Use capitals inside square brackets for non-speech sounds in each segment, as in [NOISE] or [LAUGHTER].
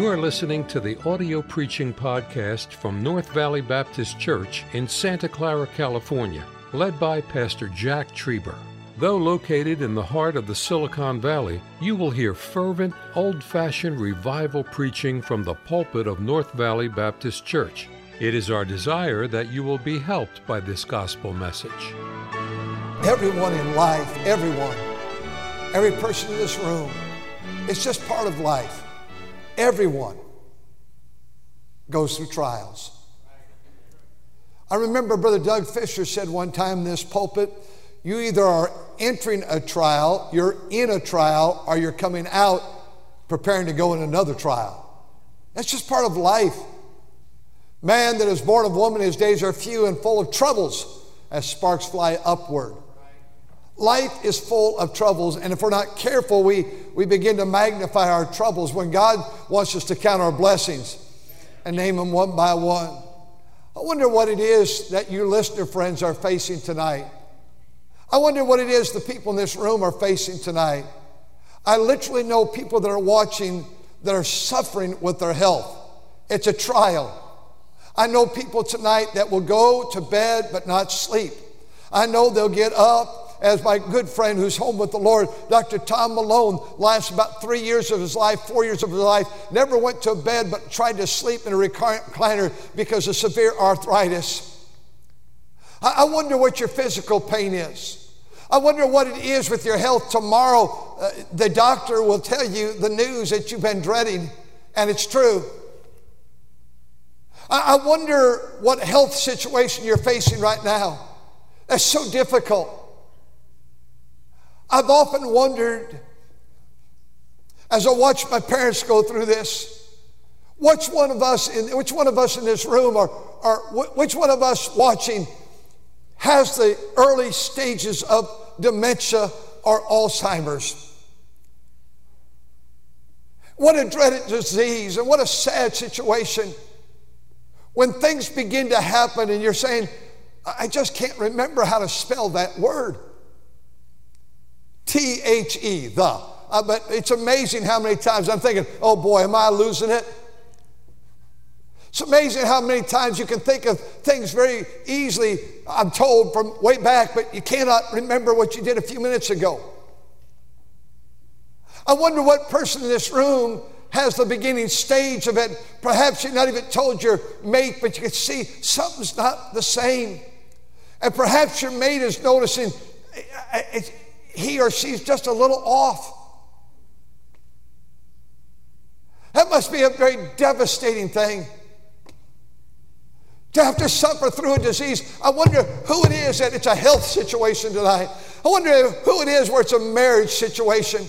You are listening to the audio preaching podcast from North Valley Baptist Church in Santa Clara, California, led by Pastor Jack Trieber. Though located in the heart of the Silicon Valley, you will hear fervent, old fashioned revival preaching from the pulpit of North Valley Baptist Church. It is our desire that you will be helped by this gospel message. Everyone in life, everyone, every person in this room, it's just part of life. Everyone goes through trials. I remember Brother Doug Fisher said one time in this pulpit, you either are entering a trial, you're in a trial, or you're coming out preparing to go in another trial. That's just part of life. Man that is born of woman, his days are few and full of troubles as sparks fly upward. Life is full of troubles, and if we're not careful, we, we begin to magnify our troubles when God wants us to count our blessings and name them one by one. I wonder what it is that you listener friends are facing tonight. I wonder what it is the people in this room are facing tonight. I literally know people that are watching that are suffering with their health. It's a trial. I know people tonight that will go to bed but not sleep. I know they'll get up as my good friend who's home with the Lord, Dr. Tom Malone, last about three years of his life, four years of his life, never went to bed but tried to sleep in a recliner because of severe arthritis. I wonder what your physical pain is. I wonder what it is with your health. Tomorrow, uh, the doctor will tell you the news that you've been dreading, and it's true. I, I wonder what health situation you're facing right now. That's so difficult. I've often wondered as I watch my parents go through this, which one of us in, which one of us in this room or, or which one of us watching has the early stages of dementia or Alzheimer's? What a dreaded disease and what a sad situation. When things begin to happen and you're saying, I just can't remember how to spell that word. T H E, the. Uh, but it's amazing how many times I'm thinking, oh boy, am I losing it? It's amazing how many times you can think of things very easily, I'm told from way back, but you cannot remember what you did a few minutes ago. I wonder what person in this room has the beginning stage of it. Perhaps you're not even told your mate, but you can see something's not the same. And perhaps your mate is noticing eh, eh, eh, he or she's just a little off. That must be a very devastating thing. To have to suffer through a disease. I wonder who it is that it's a health situation tonight. I wonder who it is where it's a marriage situation.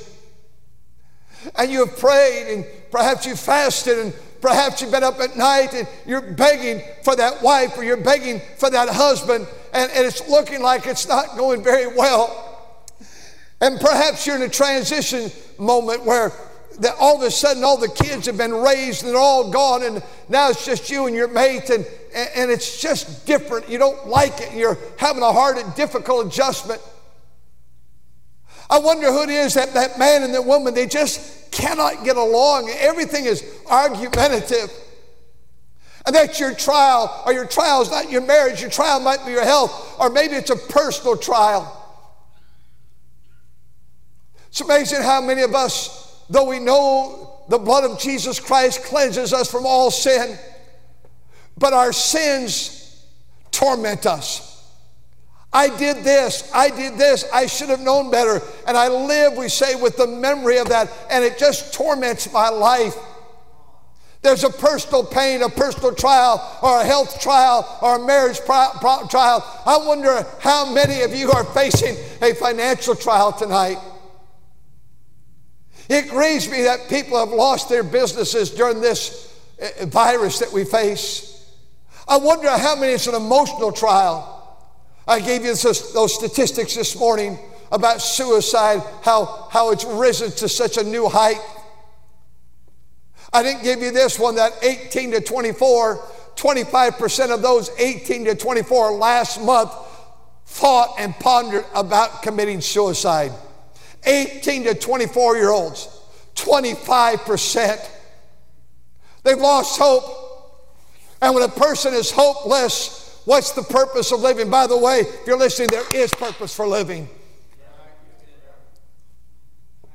And you have prayed and perhaps you fasted and perhaps you've been up at night and you're begging for that wife or you're begging for that husband and, and it's looking like it's not going very well. And perhaps you're in a transition moment where that all of a sudden all the kids have been raised and they're all gone and now it's just you and your mate and, and it's just different. You don't like it and you're having a hard and difficult adjustment. I wonder who it is that that man and that woman, they just cannot get along. Everything is argumentative. And that's your trial, or your trial is not your marriage, your trial might be your health, or maybe it's a personal trial. It's amazing how many of us, though we know the blood of Jesus Christ cleanses us from all sin, but our sins torment us. I did this, I did this, I should have known better. And I live, we say, with the memory of that, and it just torments my life. There's a personal pain, a personal trial, or a health trial, or a marriage trial. I wonder how many of you are facing a financial trial tonight. It grieves me that people have lost their businesses during this uh, virus that we face. I wonder how many it's an emotional trial. I gave you those statistics this morning about suicide, how, how it's risen to such a new height. I didn't give you this one that 18 to 24, 25% of those 18 to 24 last month thought and pondered about committing suicide. 18 to 24 year olds, 25%. They've lost hope. And when a person is hopeless, what's the purpose of living? By the way, if you're listening, there is purpose for living.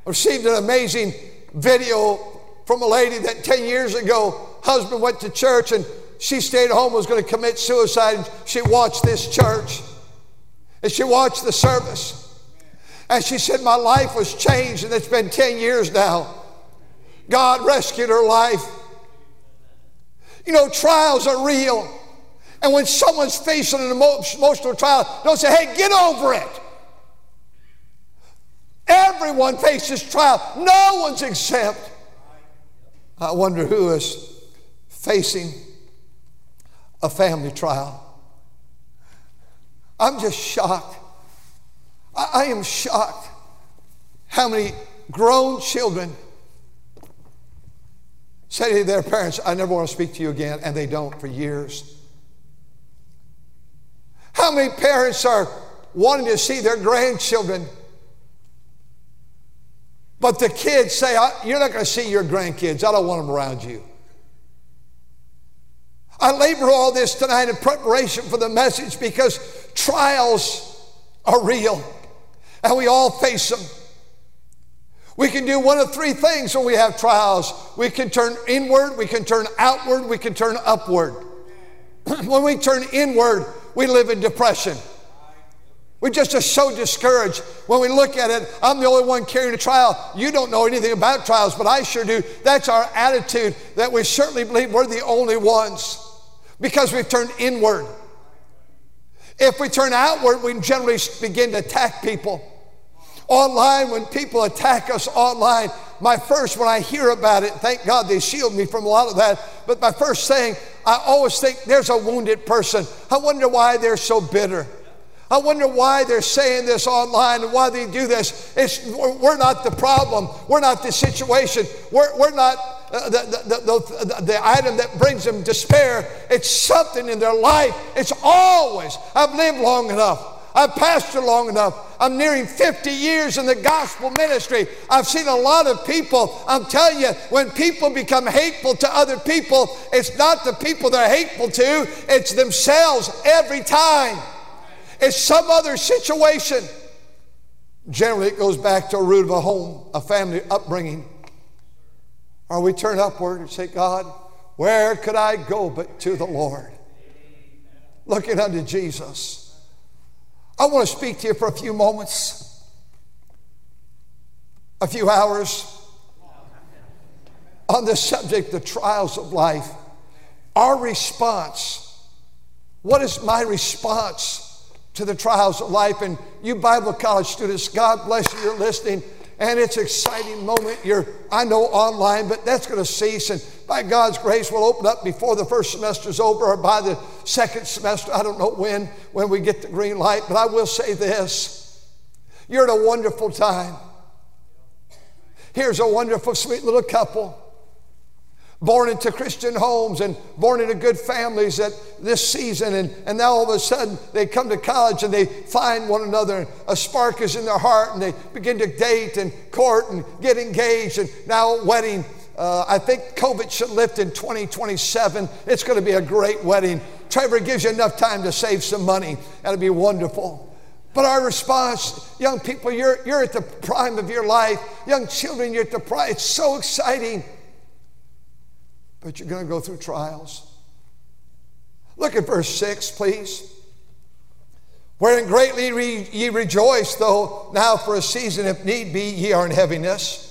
I received an amazing video from a lady that 10 years ago, husband went to church and she stayed home, was going to commit suicide. And she watched this church and she watched the service. And she said, My life was changed, and it's been 10 years now. God rescued her life. You know, trials are real. And when someone's facing an emotional trial, don't say, hey, get over it. Everyone faces trial, no one's exempt. I wonder who is facing a family trial. I'm just shocked. I, I am shocked how many grown children say to their parents, I never want to speak to you again, and they don't for years. How many parents are wanting to see their grandchildren, but the kids say, You're not going to see your grandkids. I don't want them around you. I labor all this tonight in preparation for the message because trials are real and we all face them. We can do one of three things when we have trials. We can turn inward, we can turn outward, we can turn upward. [CLEARS THROAT] when we turn inward, we live in depression. We just are so discouraged when we look at it. I'm the only one carrying a trial. You don't know anything about trials, but I sure do. That's our attitude that we certainly believe we're the only ones because we've turned inward. If we turn outward, we generally begin to attack people. Online, when people attack us online, my first, when I hear about it, thank God they shield me from a lot of that, but my first thing, I always think there's a wounded person. I wonder why they're so bitter. I wonder why they're saying this online and why they do this. It's, we're not the problem. We're not the situation. We're, we're not uh, the, the, the, the, item that brings them despair. It's something in their life. It's always, I've lived long enough. I've pastored long enough. I'm nearing 50 years in the gospel ministry. I've seen a lot of people. I'm telling you, when people become hateful to other people, it's not the people they're hateful to, it's themselves every time. It's some other situation. Generally, it goes back to a root of a home, a family upbringing. Or we turn upward and say, God, where could I go but to the Lord? Looking unto Jesus. I want to speak to you for a few moments, a few hours on the subject of trials of life. Our response. What is my response to the trials of life? And you Bible college students, God bless you, you're listening and it's an exciting moment. You're, I know, online, but that's going to cease. And by God's grace, we'll open up before the first semester's over or by the second semester. I don't know when, when we get the green light, but I will say this. You're at a wonderful time. Here's a wonderful, sweet little couple born into Christian homes and born into good families at this season. And, and now all of a sudden they come to college and they find one another. A spark is in their heart and they begin to date and court and get engaged and now wedding. Uh, I think COVID should lift in 2027. It's going to be a great wedding. Trevor gives you enough time to save some money. That'll be wonderful. But our response, young people, you're, you're at the prime of your life. Young children, you're at the prime. It's so exciting but you're going to go through trials. Look at verse 6, please. Wherein greatly re- ye rejoice, though now for a season, if need be, ye are in heaviness,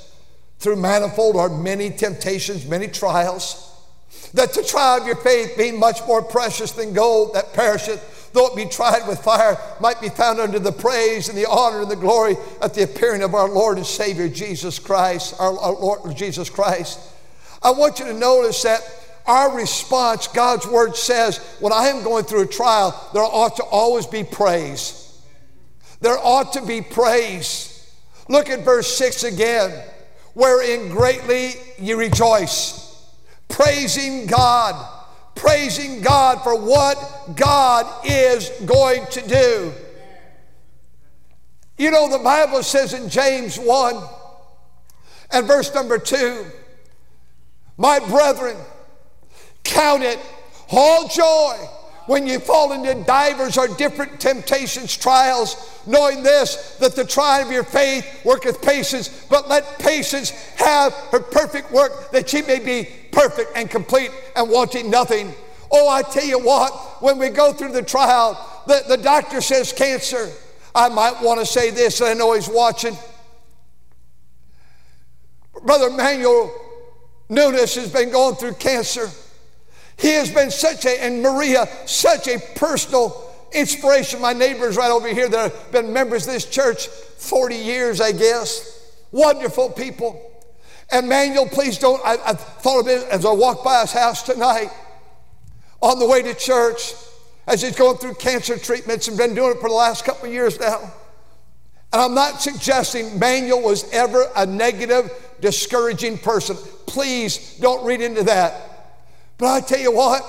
through manifold or many temptations, many trials, that the trial of your faith, being much more precious than gold that perisheth, though it be tried with fire, might be found under the praise and the honor and the glory at the appearing of our Lord and Savior Jesus Christ, our, our Lord Jesus Christ I want you to notice that our response, God's word says, when I am going through a trial, there ought to always be praise. There ought to be praise. Look at verse 6 again. Wherein greatly ye rejoice, praising God, praising God for what God is going to do. You know, the Bible says in James 1 and verse number 2 my brethren, Count it all joy when you fall into divers or different temptations, trials, knowing this, that the trial of your faith worketh patience, but let patience have her perfect work, that she may be perfect and complete and wanting nothing. Oh, I tell you what, when we go through the trial, the, the doctor says cancer. I might want to say this, and I know he's watching. Brother Manuel Nunes has been going through cancer. He has been such a, and Maria, such a personal inspiration. My neighbors right over here that have been members of this church 40 years, I guess. Wonderful people. And Manuel, please don't, I, I thought of it as I walked by his house tonight on the way to church as he's going through cancer treatments and been doing it for the last couple of years now. And I'm not suggesting Manuel was ever a negative, discouraging person. Please don't read into that. But I tell you what,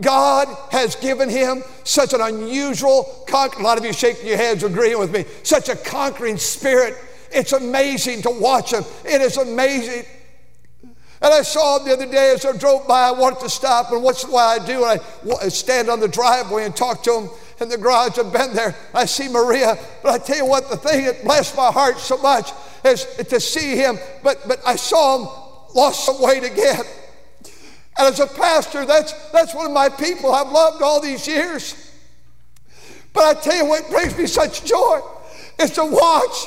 God has given him such an unusual, con- a lot of you shaking your heads agreeing with me, such a conquering spirit. It's amazing to watch him. It is amazing. And I saw him the other day as I drove by. I wanted to stop, and what's why I do? I stand on the driveway and talk to him in the garage. I've been there. I see Maria, but I tell you what, the thing that blessed my heart so much is to see him. But but I saw him lost some weight again. And as a pastor, that's, that's one of my people I've loved all these years. But I tell you what brings me such joy is to watch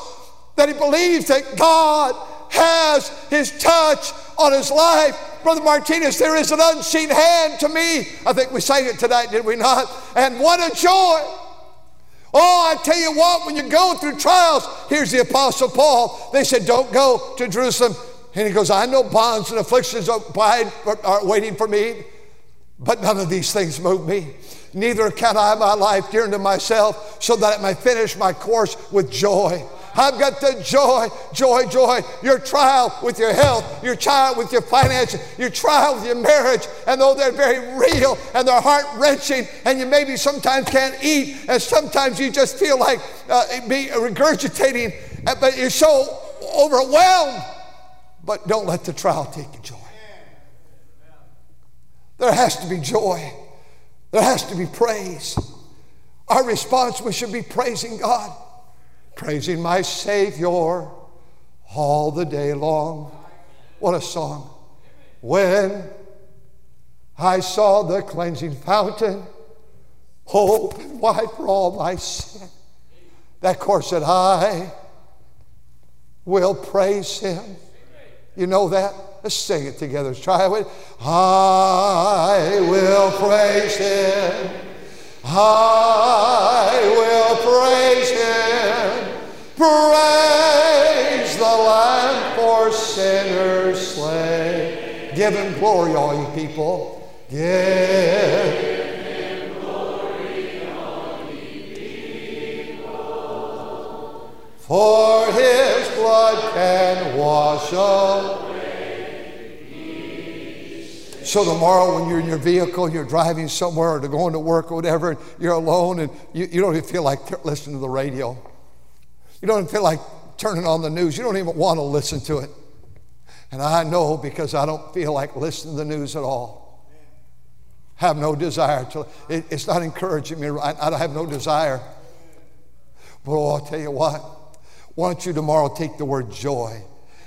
that he believes that God has his touch on his life. Brother Martinez, there is an unseen hand to me. I think we sang it tonight, did we not? And what a joy. Oh, I tell you what, when you go through trials, here's the Apostle Paul. They said, Don't go to Jerusalem and he goes, I know bonds and afflictions are waiting for me, but none of these things move me. Neither count I my life dear unto myself, so that I may finish my course with joy. I've got the joy, joy, joy. Your trial with your health, your trial with your finances, your trial with your marriage, and though they're very real and they're heart wrenching, and you maybe sometimes can't eat, and sometimes you just feel like uh, be regurgitating, but you're so overwhelmed but don't let the trial take your joy. There has to be joy. There has to be praise. Our response, we should be praising God, praising my Savior all the day long. What a song. When I saw the cleansing fountain, open wide for all my sin, that chorus said, I will praise Him you know that? Let's sing it together. Let's try it. I will praise him. I will praise him. Praise the Lamb for sinners slain. Give him glory, all you people. Give for his blood can wash away. So tomorrow, when you're in your vehicle, you're driving somewhere or going to work or whatever, and you're alone and you, you don't even feel like listening to the radio. You don't even feel like turning on the news. You don't even want to listen to it. And I know because I don't feel like listening to the news at all. Have no desire to. It, it's not encouraging me. I, I have no desire. But oh, I'll tell you what. Why don't you tomorrow take the word joy?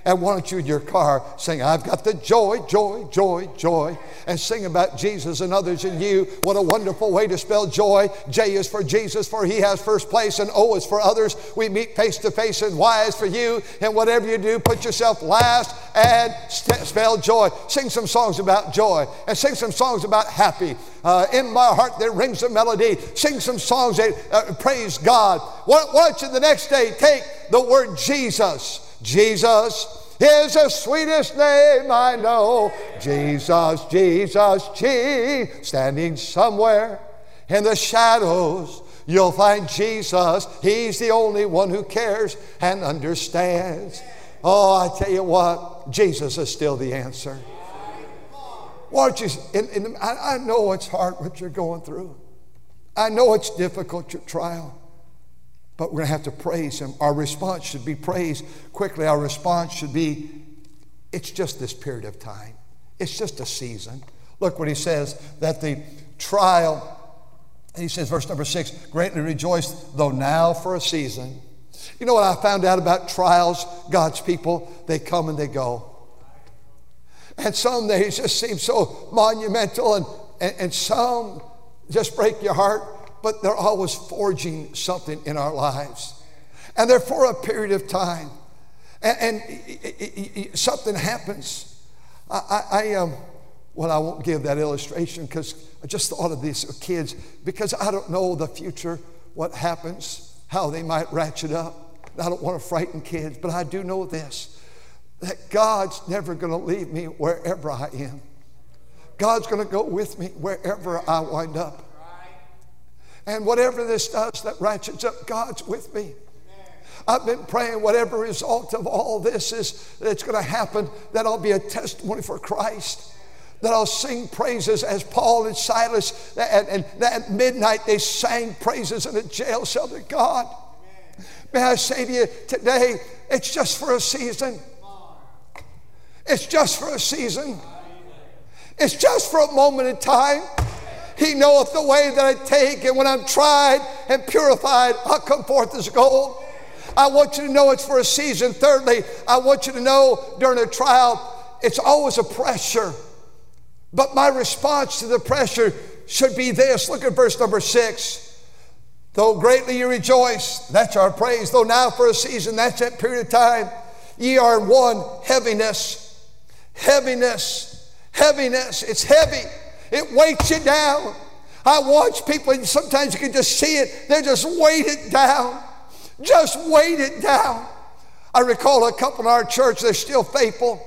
And why don't you in your car sing, I've got the joy, joy, joy, joy, and sing about Jesus and others in you. What a wonderful way to spell joy. J is for Jesus, for he has first place, and O is for others. We meet face to face, and Y is for you. And whatever you do, put yourself last and spell joy. Sing some songs about joy, and sing some songs about happy. Uh, in my heart there rings a melody. Sing some songs that uh, praise God. Why, why don't you the next day take the word Jesus? Jesus is the sweetest name I know. Jesus, Jesus, G, standing somewhere in the shadows. You'll find Jesus. He's the only one who cares and understands. Oh, I tell you what, Jesus is still the answer. Don't you, I, I know it's hard what you're going through. I know it's difficult, your trial. But we're going to have to praise Him. Our response should be praise. Quickly, our response should be it's just this period of time, it's just a season. Look what he says that the trial, he says, verse number six, greatly rejoice, though now for a season. You know what I found out about trials, God's people? They come and they go. And some they just seem so monumental, and, and, and some just break your heart, but they're always forging something in our lives. And they're for a period of time. And, and it, it, it, something happens. I, I, I um, well, I won't give that illustration because I just thought of these kids because I don't know the future, what happens, how they might ratchet up. I don't want to frighten kids, but I do know this that God's never going to leave me wherever I am. God's going to go with me wherever I wind up. And whatever this does that ratchets up, God's with me. I've been praying whatever result of all this is that's going to happen, that I'll be a testimony for Christ. That I'll sing praises as Paul and Silas, and, and at midnight they sang praises in a jail cell to God. May I say to you today, it's just for a season. It's just for a season. It's just for a moment in time. He knoweth the way that I take, and when I'm tried and purified, I'll come forth as gold. I want you to know it's for a season. Thirdly, I want you to know during a trial, it's always a pressure. But my response to the pressure should be this. Look at verse number six. Though greatly you rejoice, that's our praise. Though now for a season, that's that period of time, ye are one heaviness. Heaviness, heaviness, it's heavy. It weights you down. I watch people, and sometimes you can just see it, they're just weighted down. Just weight it down. I recall a couple in our church, they're still faithful.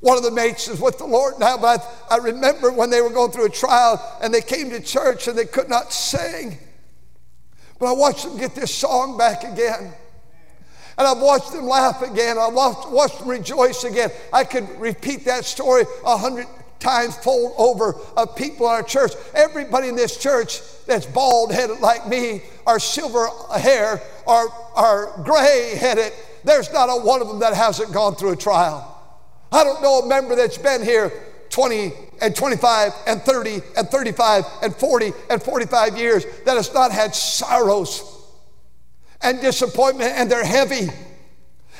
One of the mates is with the Lord now, but I, I remember when they were going through a trial and they came to church and they could not sing. But I watched them get this song back again. And I've watched them laugh again. I've watched, watched them rejoice again. I could repeat that story a hundred times fold over of people in our church. Everybody in this church that's bald headed like me, or silver hair, or, or gray headed, there's not a one of them that hasn't gone through a trial. I don't know a member that's been here 20 and 25 and 30 and 35 and 40 and 45 years that has not had sorrows and disappointment, and they're heavy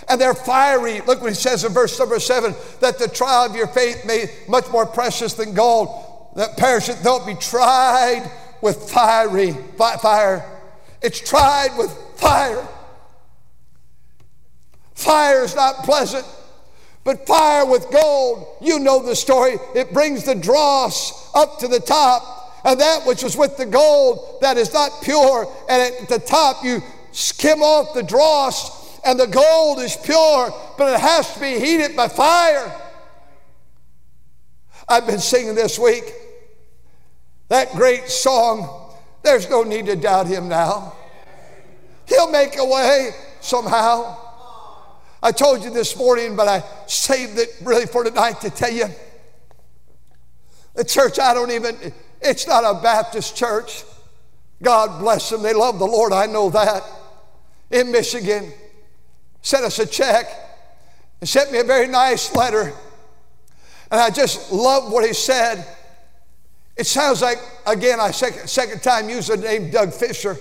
and they're fiery. Look what he says in verse number seven that the trial of your faith may much more precious than gold that perisheth, though it be tried with fiery fire. It's tried with fire. Fire is not pleasant, but fire with gold, you know the story. It brings the dross up to the top, and that which was with the gold that is not pure, and at the top you skim off the dross and the gold is pure, but it has to be heated by fire. I've been singing this week that great song, There's No Need to Doubt Him Now. He'll make a way somehow. I told you this morning, but I saved it really for tonight to tell you. The church, I don't even, it's not a Baptist church. God bless them. They love the Lord, I know that. In Michigan sent us a check and sent me a very nice letter. And I just love what he said. It sounds like, again, I second, second time use the name Doug Fisher.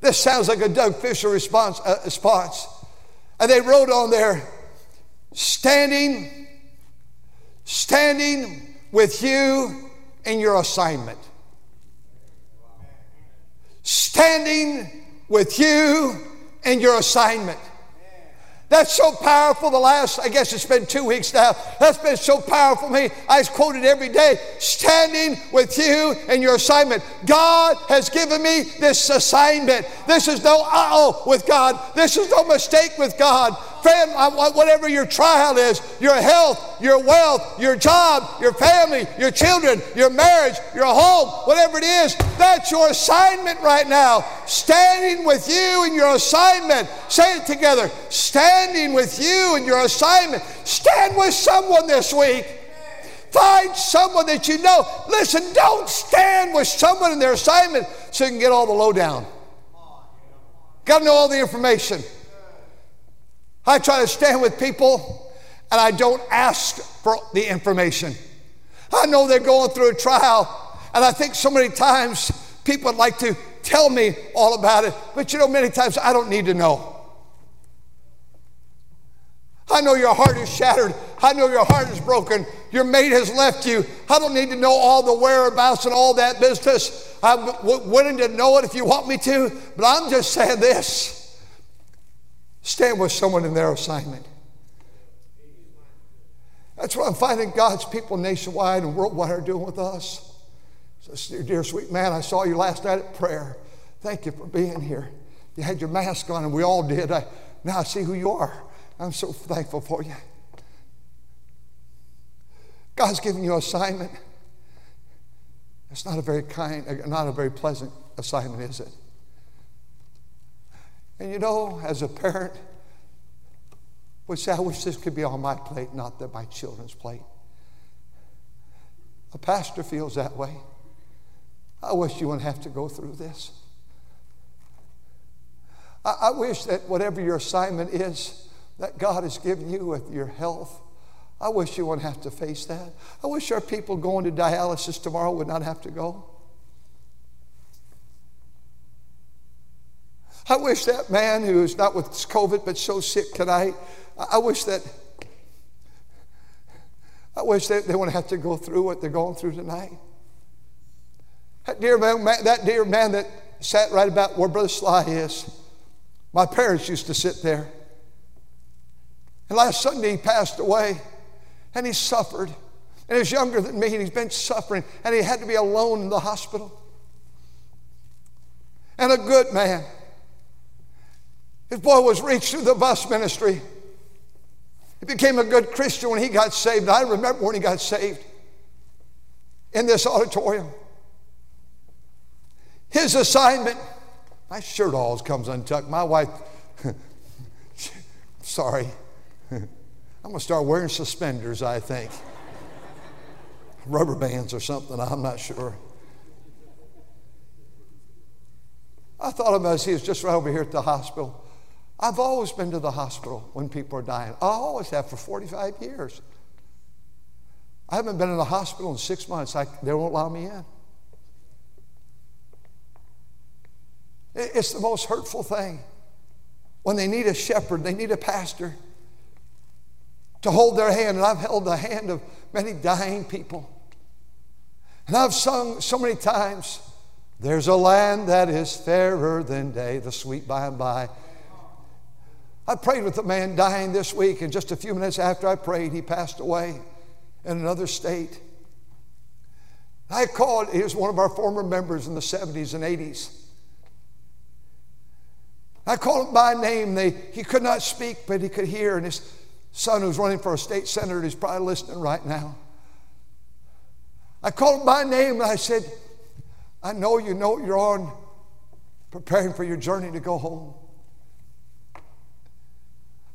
This sounds like a Doug Fisher response. Uh, response. And they wrote on there, standing, standing with you in your assignment. Standing with you in your assignment. That's so powerful. The last, I guess it's been two weeks now. That's been so powerful me. I quote it every day. Standing with you in your assignment. God has given me this assignment. This is no uh oh with God. This is no mistake with God. Friend, uh, whatever your trial is, your health, your wealth, your job, your family, your children, your marriage, your home, whatever it is, that's your assignment right now. Standing with you in your assignment. Say it together. Standing with you in your assignment. Stand with someone this week. Find someone that you know. Listen, don't stand with someone in their assignment so you can get all the lowdown. Got to know all the information. I try to stand with people and I don't ask for the information. I know they're going through a trial. And I think so many times people would like to tell me all about it. But you know, many times I don't need to know. I know your heart is shattered. I know your heart is broken. Your mate has left you. I don't need to know all the whereabouts and all that business. I'm willing to know it if you want me to, but I'm just saying this stand with someone in their assignment. That's what I'm finding God's people nationwide and worldwide are doing with us. So, dear sweet man, I saw you last night at prayer. Thank you for being here. You had your mask on, and we all did. I, now I see who you are. I'm so thankful for you. God's given you an assignment. It's not a very kind, uh, not a very pleasant assignment, is it? And you know, as a parent, say, I wish this could be on my plate, not that my children's plate. A pastor feels that way. I wish you wouldn't have to go through this. I, I wish that whatever your assignment is that God has given you with your health, I wish you wouldn't have to face that. I wish our people going to dialysis tomorrow would not have to go. I wish that man who is not with COVID but so sick tonight, I wish that I wish that they wouldn't have to go through what they're going through tonight. That dear man, that dear man that sat right about where Brother Sly is, my parents used to sit there. And last Sunday he passed away and he suffered. And he's younger than me and he's been suffering and he had to be alone in the hospital. And a good man. His boy was reached through the bus ministry. He became a good Christian when he got saved. I remember when he got saved in this auditorium. His assignment, my shirt always comes untucked. My wife, [LAUGHS] sorry, I'm going to start wearing suspenders, I think. Rubber bands or something, I'm not sure. I thought of him as he was just right over here at the hospital. I've always been to the hospital when people are dying. I always have for 45 years. I haven't been in the hospital in six months. I, they won't allow me in. It's the most hurtful thing. When they need a shepherd, they need a pastor to hold their hand. And I've held the hand of many dying people. And I've sung so many times, There's a land that is fairer than day, the sweet by and by. I prayed with a man dying this week, and just a few minutes after I prayed, he passed away in another state. I called, he was one of our former members in the 70s and 80s. I called him by name. They, he could not speak, but he could hear. And his son, who's running for a state senator, is probably listening right now. I called him by name and I said, I know you know you're on, preparing for your journey to go home.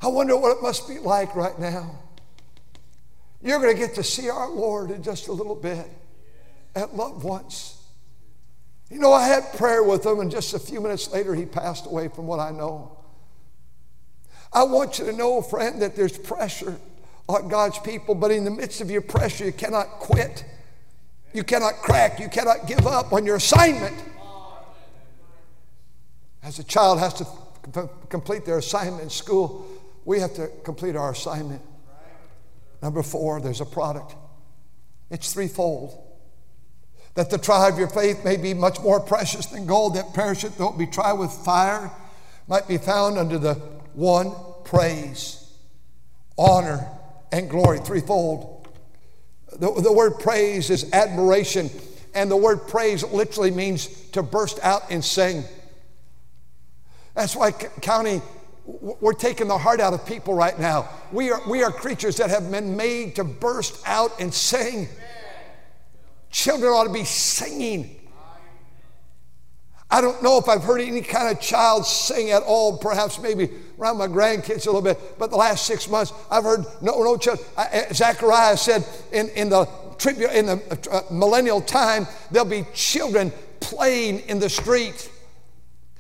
I wonder what it must be like right now. You're going to get to see our Lord in just a little bit at loved ones. You know, I had prayer with him, and just a few minutes later, he passed away from what I know. I want you to know, friend, that there's pressure on God's people, but in the midst of your pressure, you cannot quit. You cannot crack. You cannot give up on your assignment. As a child has to complete their assignment in school, we have to complete our assignment. Number four, there's a product. It's threefold that the trial of your faith may be much more precious than gold that perisheth, though it be tried with fire, might be found under the one praise, honor, and glory, threefold. The, the word praise is admiration, and the word praise literally means to burst out and sing. That's why county we're taking the heart out of people right now. We are, we are creatures that have been made to burst out and sing. Children ought to be singing. I don't know if I've heard any kind of child sing at all, perhaps maybe around my grandkids a little bit, but the last six months I've heard no, no child. Zechariah said in, in the tribu- in the uh, millennial time, there'll be children playing in the street.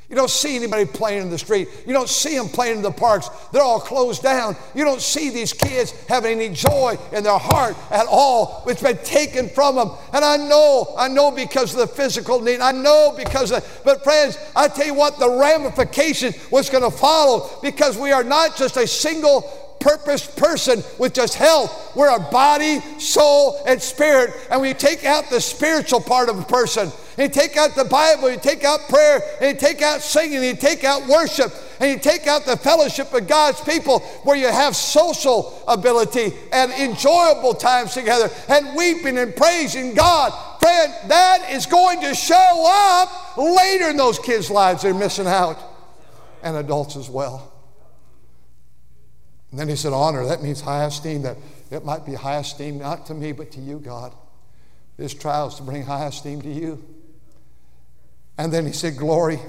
You don't see anybody playing in the street. You don't see them playing in the parks. They're all closed down. You don't see these kids having any joy in their heart at all. It's been taken from them. And I know, I know because of the physical need. I know because of, but friends, I tell you what, the ramification was going to follow because we are not just a single purposed person with just health. We're a body, soul, and spirit. And we take out the spiritual part of a person, and you take out the Bible, you take out prayer, and you take out singing, and you take out worship, and you take out the fellowship of God's people where you have social ability and enjoyable times together and weeping and praising God. Friend, that is going to show up later in those kids' lives. They're missing out, and adults as well. And then he said, Honor, that means high esteem. That it might be high esteem not to me, but to you, God. This trial is to bring high esteem to you. And then he said, Glory.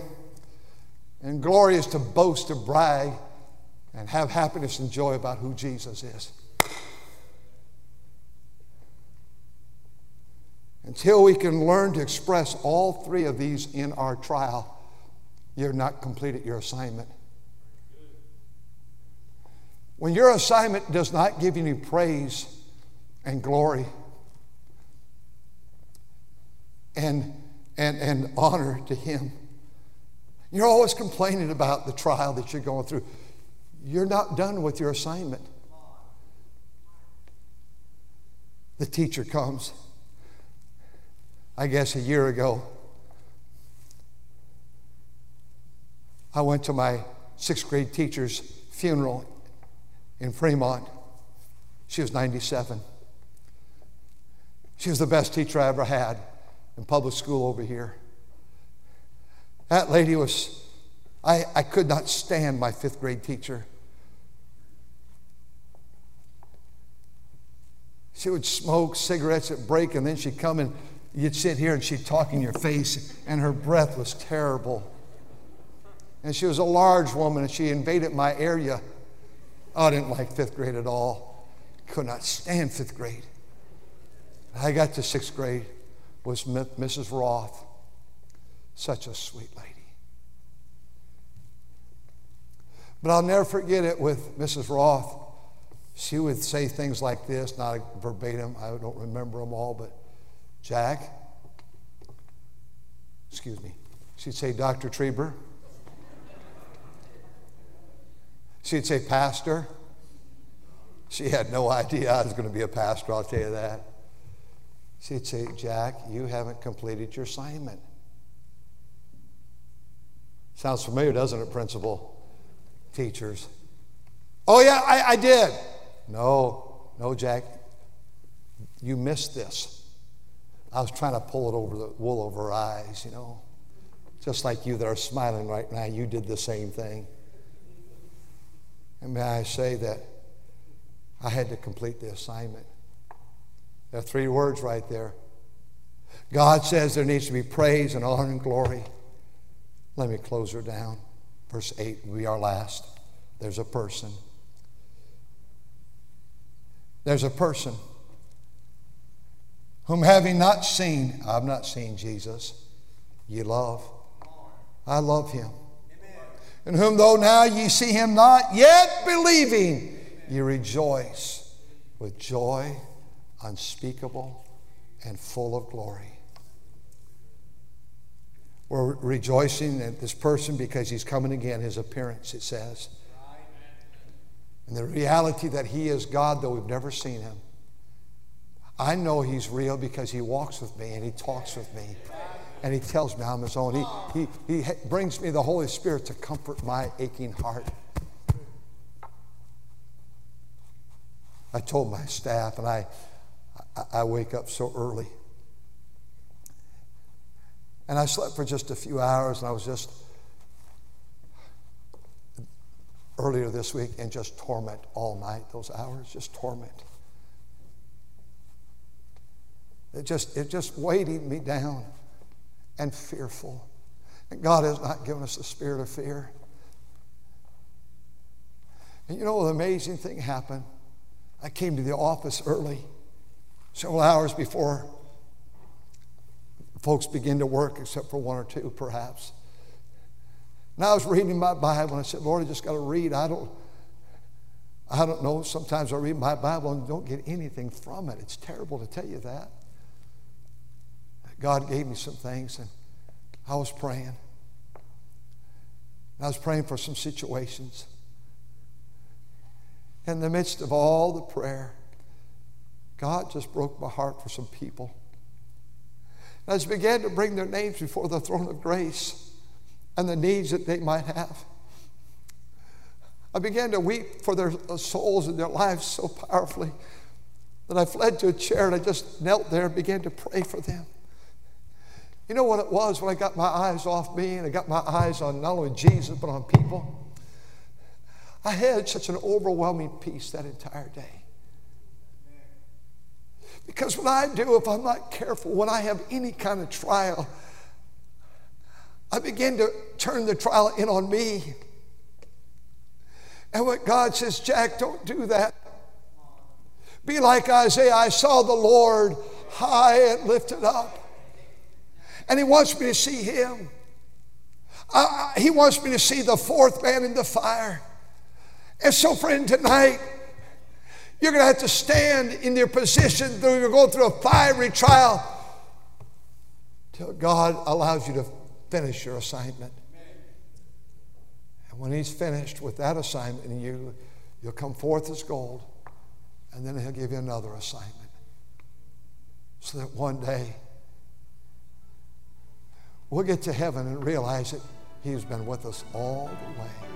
And glory is to boast, to brag, and have happiness and joy about who Jesus is. Until we can learn to express all three of these in our trial, you're not completed your assignment. When your assignment does not give you praise and glory and, and, and honor to Him, you're always complaining about the trial that you're going through. You're not done with your assignment. The teacher comes. I guess a year ago, I went to my sixth grade teacher's funeral in Fremont. She was 97. She was the best teacher I ever had in public school over here. That lady was, I, I could not stand my fifth grade teacher. She would smoke cigarettes at break, and then she'd come and you'd sit here and she'd talk in your face, and her breath was terrible. And she was a large woman, and she invaded my area Oh, I didn't like fifth grade at all. Could not stand fifth grade. I got to sixth grade, was Mrs. Roth. Such a sweet lady. But I'll never forget it with Mrs. Roth. She would say things like this, not verbatim, I don't remember them all, but Jack, excuse me, she'd say, Dr. Trieber, She'd say, Pastor. She had no idea I was going to be a pastor, I'll tell you that. She'd say, Jack, you haven't completed your assignment. Sounds familiar, doesn't it, principal? Teachers. Oh, yeah, I, I did. No, no, Jack, you missed this. I was trying to pull it over the wool over her eyes, you know. Just like you that are smiling right now, you did the same thing. And may I say that I had to complete the assignment. There are three words right there. God says there needs to be praise and honor and glory. Let me close her down. Verse 8, we are last. There's a person. There's a person whom having not seen, I've not seen Jesus, ye love. I love him in whom though now ye see him not, yet believing, ye rejoice with joy unspeakable and full of glory. We're rejoicing at this person because he's coming again, his appearance, it says. And the reality that he is God, though we've never seen him. I know he's real because he walks with me and he talks with me and he tells me I'm his own. He, he, he brings me the Holy Spirit to comfort my aching heart. I told my staff, and I, I wake up so early. And I slept for just a few hours, and I was just earlier this week in just torment all night, those hours, just torment. It just, it just weighted me down and fearful. And God has not given us the spirit of fear. And you know, the amazing thing happened. I came to the office early, several hours before folks begin to work, except for one or two perhaps. And I was reading my Bible and I said, Lord, I just got to read. I don't, I don't know. Sometimes I read my Bible and don't get anything from it. It's terrible to tell you that. God gave me some things and I was praying. I was praying for some situations. In the midst of all the prayer, God just broke my heart for some people. And I began to bring their names before the throne of grace and the needs that they might have. I began to weep for their souls and their lives so powerfully that I fled to a chair and I just knelt there and began to pray for them. You know what it was when I got my eyes off me and I got my eyes on not only Jesus but on people? I had such an overwhelming peace that entire day. Because what I do, if I'm not careful, when I have any kind of trial, I begin to turn the trial in on me. And what God says, Jack, don't do that. Be like Isaiah. I saw the Lord high and lifted up. And He wants me to see Him. Uh, he wants me to see the fourth man in the fire. And so, friend, tonight, you're going to have to stand in your position. You're going through a fiery trial till God allows you to finish your assignment. And when He's finished with that assignment, you, you'll come forth as gold, and then He'll give you another assignment. So that one day we'll get to heaven and realize that He's been with us all the way.